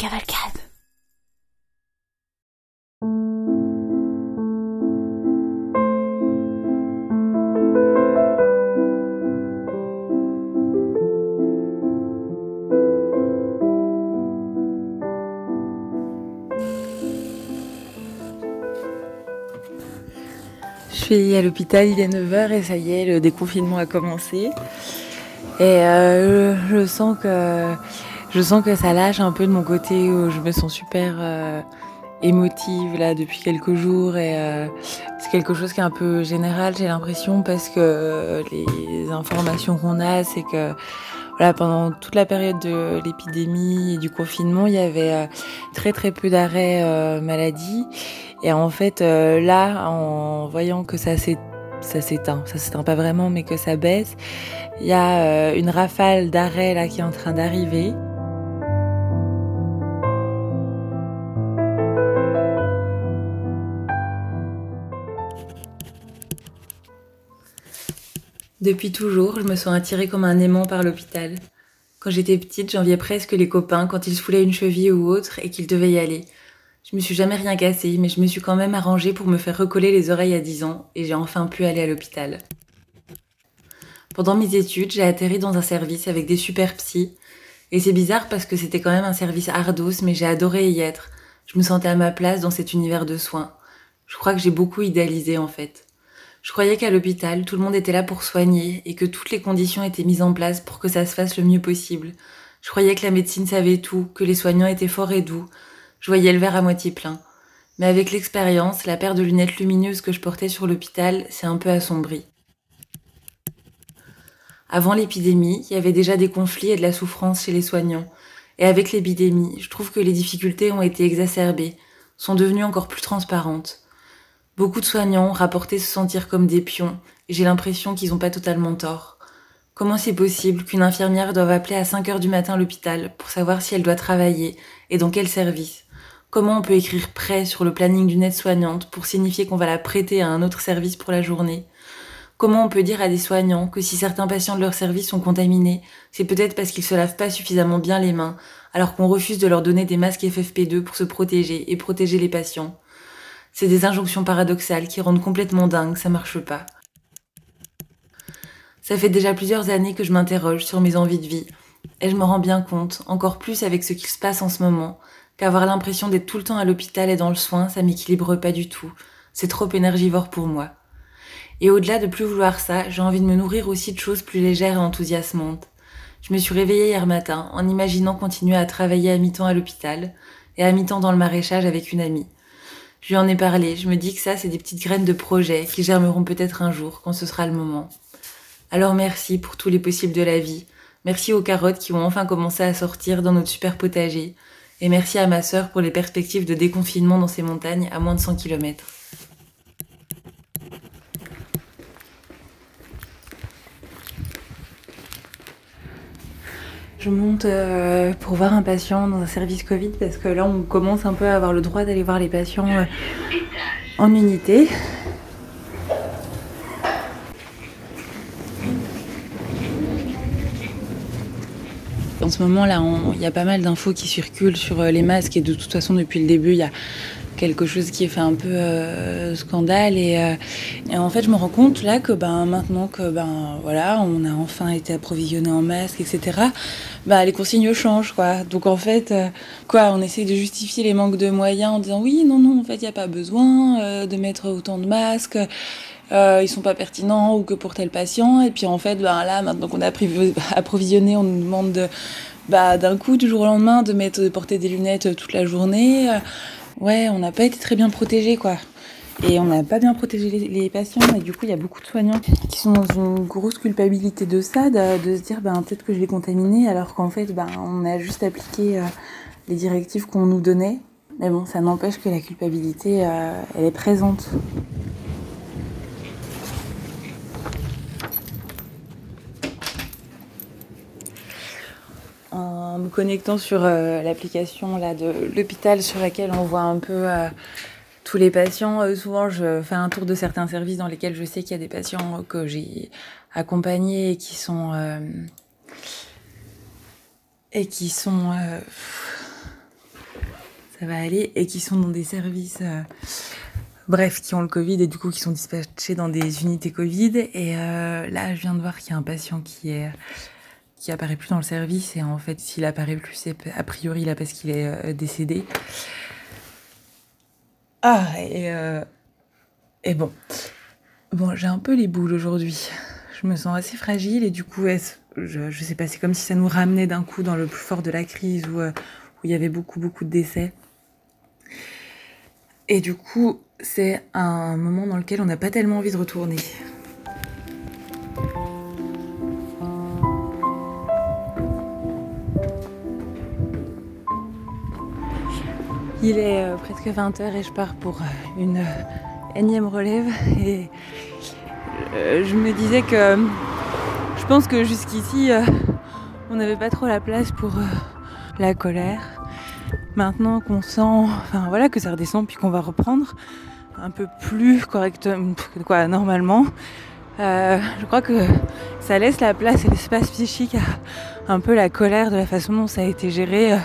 cavalcade. Je suis à l'hôpital, il est 9h et ça y est, le déconfinement a commencé. Et euh, je sens que je sens que ça lâche un peu de mon côté où je me sens super euh, émotive là depuis quelques jours et euh, c'est quelque chose qui est un peu général j'ai l'impression parce que euh, les informations qu'on a c'est que voilà pendant toute la période de l'épidémie et du confinement il y avait euh, très très peu d'arrêts euh, maladie et en fait là en voyant que ça s'est ça s'éteint, ça s'éteint pas vraiment, mais que ça baisse. Il y a une rafale d'arrêts là qui est en train d'arriver. Depuis toujours, je me sens attirée comme un aimant par l'hôpital. Quand j'étais petite, j'enviais presque les copains quand ils se foulaient une cheville ou autre et qu'ils devaient y aller. Je me suis jamais rien cassé, mais je me suis quand même arrangée pour me faire recoller les oreilles à 10 ans et j'ai enfin pu aller à l'hôpital. Pendant mes études, j'ai atterri dans un service avec des super psys. Et c'est bizarre parce que c'était quand même un service ardos, mais j'ai adoré y être. Je me sentais à ma place dans cet univers de soins. Je crois que j'ai beaucoup idéalisé en fait. Je croyais qu'à l'hôpital, tout le monde était là pour soigner et que toutes les conditions étaient mises en place pour que ça se fasse le mieux possible. Je croyais que la médecine savait tout, que les soignants étaient forts et doux. Je voyais le verre à moitié plein. Mais avec l'expérience, la paire de lunettes lumineuses que je portais sur l'hôpital s'est un peu assombrie. Avant l'épidémie, il y avait déjà des conflits et de la souffrance chez les soignants. Et avec l'épidémie, je trouve que les difficultés ont été exacerbées, sont devenues encore plus transparentes. Beaucoup de soignants rapporté se sentir comme des pions, et j'ai l'impression qu'ils n'ont pas totalement tort. Comment c'est possible qu'une infirmière doive appeler à 5 heures du matin l'hôpital pour savoir si elle doit travailler et dans quel service? Comment on peut écrire prêt sur le planning d'une aide-soignante pour signifier qu'on va la prêter à un autre service pour la journée? Comment on peut dire à des soignants que si certains patients de leur service sont contaminés, c'est peut-être parce qu'ils se lavent pas suffisamment bien les mains, alors qu'on refuse de leur donner des masques FFP2 pour se protéger et protéger les patients? C'est des injonctions paradoxales qui rendent complètement dingue, ça marche pas. Ça fait déjà plusieurs années que je m'interroge sur mes envies de vie, et je me rends bien compte, encore plus avec ce qui se passe en ce moment, qu'avoir l'impression d'être tout le temps à l'hôpital et dans le soin, ça m'équilibre pas du tout. C'est trop énergivore pour moi. Et au-delà de plus vouloir ça, j'ai envie de me nourrir aussi de choses plus légères et enthousiasmantes. Je me suis réveillée hier matin en imaginant continuer à travailler à mi-temps à l'hôpital et à mi-temps dans le maraîchage avec une amie. Je lui en ai parlé, je me dis que ça, c'est des petites graines de projets qui germeront peut-être un jour, quand ce sera le moment. Alors merci pour tous les possibles de la vie. Merci aux carottes qui ont enfin commencé à sortir dans notre super potager. Et merci à ma sœur pour les perspectives de déconfinement dans ces montagnes à moins de 100 km. Je monte euh, pour voir un patient dans un service Covid parce que là on commence un peu à avoir le droit d'aller voir les patients euh, en unité. En ce moment là, il y a pas mal d'infos qui circulent sur euh, les masques et de toute façon depuis le début il y a quelque chose qui fait un peu euh, scandale et, euh, et, en fait je me rends compte là que ben maintenant que ben voilà on a enfin été approvisionné en masques etc ben les consignes changent quoi. Donc en fait euh, quoi on essaye de justifier les manques de moyens en disant oui non non en fait il n'y a pas besoin de mettre autant de masques euh, ils sont pas pertinents ou que pour tel patient. Et puis en fait ben là maintenant qu'on a approvisionné on nous demande de bah, d'un coup du jour au lendemain de mettre de porter des lunettes toute la journée ouais, on n'a pas été très bien protégés, quoi. Et on n'a pas bien protégé les, patients. Et du coup, il y a beaucoup de soignants qui sont dans une grosse culpabilité de ça, de, de se dire, ben, peut-être que je l'ai contaminé, alors qu'en fait, ben, on a juste appliqué euh, les directives qu'on nous donnait. Mais bon, ça n'empêche que la culpabilité, euh, elle est présente. Me connectant sur euh, l'application là de l'hôpital sur laquelle on voit un peu euh, tous les patients. Euh, souvent, je fais un tour de certains services dans lesquels je sais qu'il y a des patients que j'ai accompagnés et qui sont et qui sont ça va aller, et qui sont dans des services, bref, qui ont le Covid et du coup qui sont dispatchés dans des unités Covid. Et là, je viens de voir qu'il y a un patient qui est qui apparaît plus dans le service et en fait s'il apparaît plus c'est a priori là parce qu'il est euh, décédé. Ah et, euh, et bon. Bon, j'ai un peu les boules aujourd'hui. Je me sens assez fragile et du coup, je, je sais pas, c'est comme si ça nous ramenait d'un coup dans le plus fort de la crise où, euh, où il y avait beaucoup, beaucoup de décès. Et du coup, c'est un moment dans lequel on n'a pas tellement envie de retourner. Il est euh, presque 20h et je pars pour euh, une euh, énième relève et je me disais que je pense que jusqu'ici on n'avait pas trop la place pour la colère. Maintenant qu'on sent enfin voilà que ça redescend puis qu'on va reprendre un peu plus correctement quoi normalement je crois que ça laisse la place et l'espace psychique à un peu la colère de la façon dont ça a été géré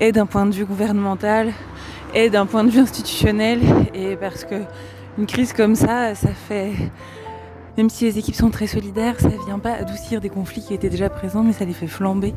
et d'un point de vue gouvernemental et d'un point de vue institutionnel et parce que une crise comme ça, ça fait même si les équipes sont très solidaires, ça vient pas adoucir des conflits qui étaient déjà présents, mais ça les fait flamber.